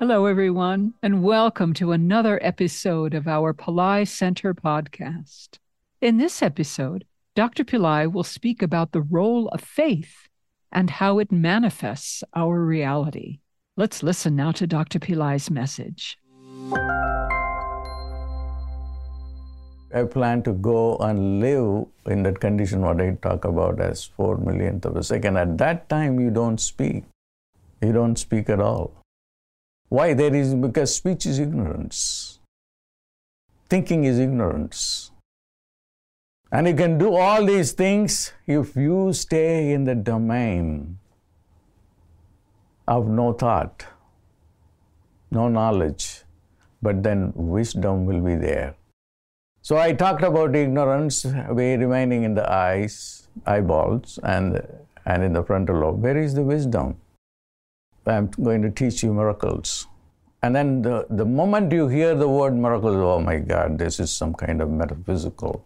Hello, everyone, and welcome to another episode of our Pillai Center podcast. In this episode, Dr. Pillai will speak about the role of faith and how it manifests our reality. Let's listen now to Dr. Pillai's message. I plan to go and live in that condition, what I talk about as four millionth of a second. At that time, you don't speak. You don't speak at all. Why? There is because speech is ignorance. Thinking is ignorance. And you can do all these things if you stay in the domain of no thought, no knowledge, but then wisdom will be there. So I talked about ignorance we remaining in the eyes, eyeballs, and, and in the frontal lobe. Where is the wisdom? I'm going to teach you miracles. And then the, the moment you hear the word miracles, oh my God, this is some kind of metaphysical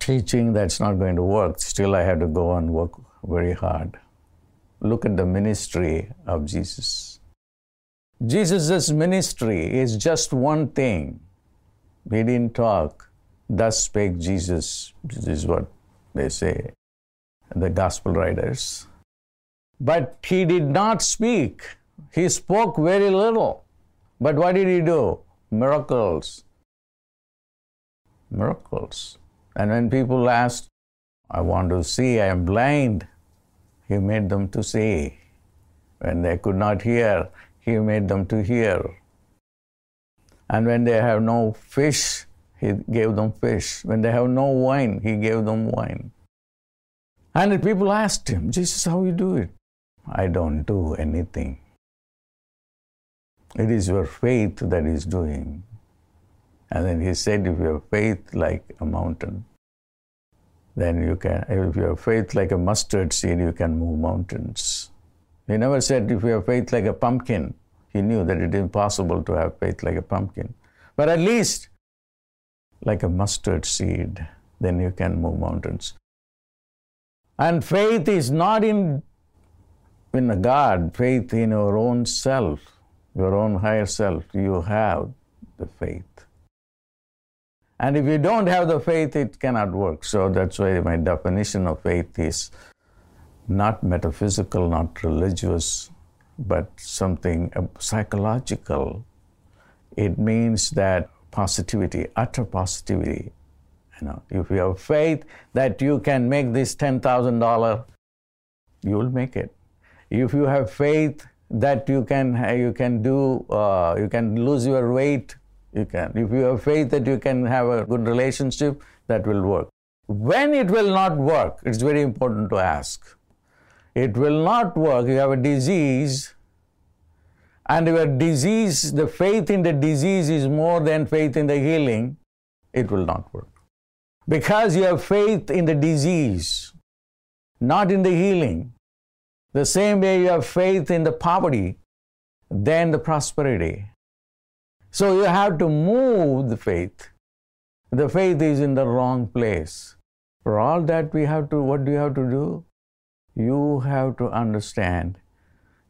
teaching that's not going to work. Still, I have to go and work very hard. Look at the ministry of Jesus. Jesus' ministry is just one thing. He didn't talk. Thus spake Jesus. This is what they say, the gospel writers. But he did not speak. He spoke very little. But what did he do? Miracles. Miracles. And when people asked, I want to see, I am blind, he made them to see. When they could not hear, he made them to hear. And when they have no fish, he gave them fish. When they have no wine, he gave them wine. And the people asked him, Jesus, how you do it? I don't do anything. It is your faith that is doing. And then he said, if you have faith like a mountain, then you can, if you have faith like a mustard seed, you can move mountains. He never said, if you have faith like a pumpkin. He knew that it is impossible to have faith like a pumpkin. But at least like a mustard seed, then you can move mountains. And faith is not in in God, faith in your own self, your own higher self, you have the faith. And if you don't have the faith, it cannot work. So that's why my definition of faith is not metaphysical, not religious, but something psychological. It means that positivity, utter positivity. You know, if you have faith that you can make this ten thousand dollar, you will make it if you have faith that you can you can do uh, you can lose your weight you can if you have faith that you can have a good relationship that will work. When it will not work it's very important to ask. It will not work you have a disease and your disease the faith in the disease is more than faith in the healing it will not work. Because you have faith in the disease not in the healing the same way you have faith in the poverty, then the prosperity. So you have to move the faith. The faith is in the wrong place. For all that, we have to, what do you have to do? You have to understand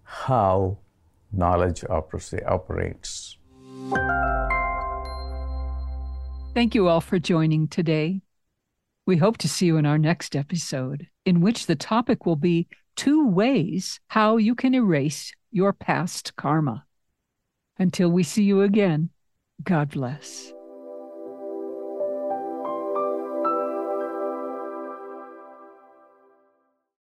how knowledge operates. Thank you all for joining today. We hope to see you in our next episode, in which the topic will be two ways how you can erase your past karma. Until we see you again, God bless.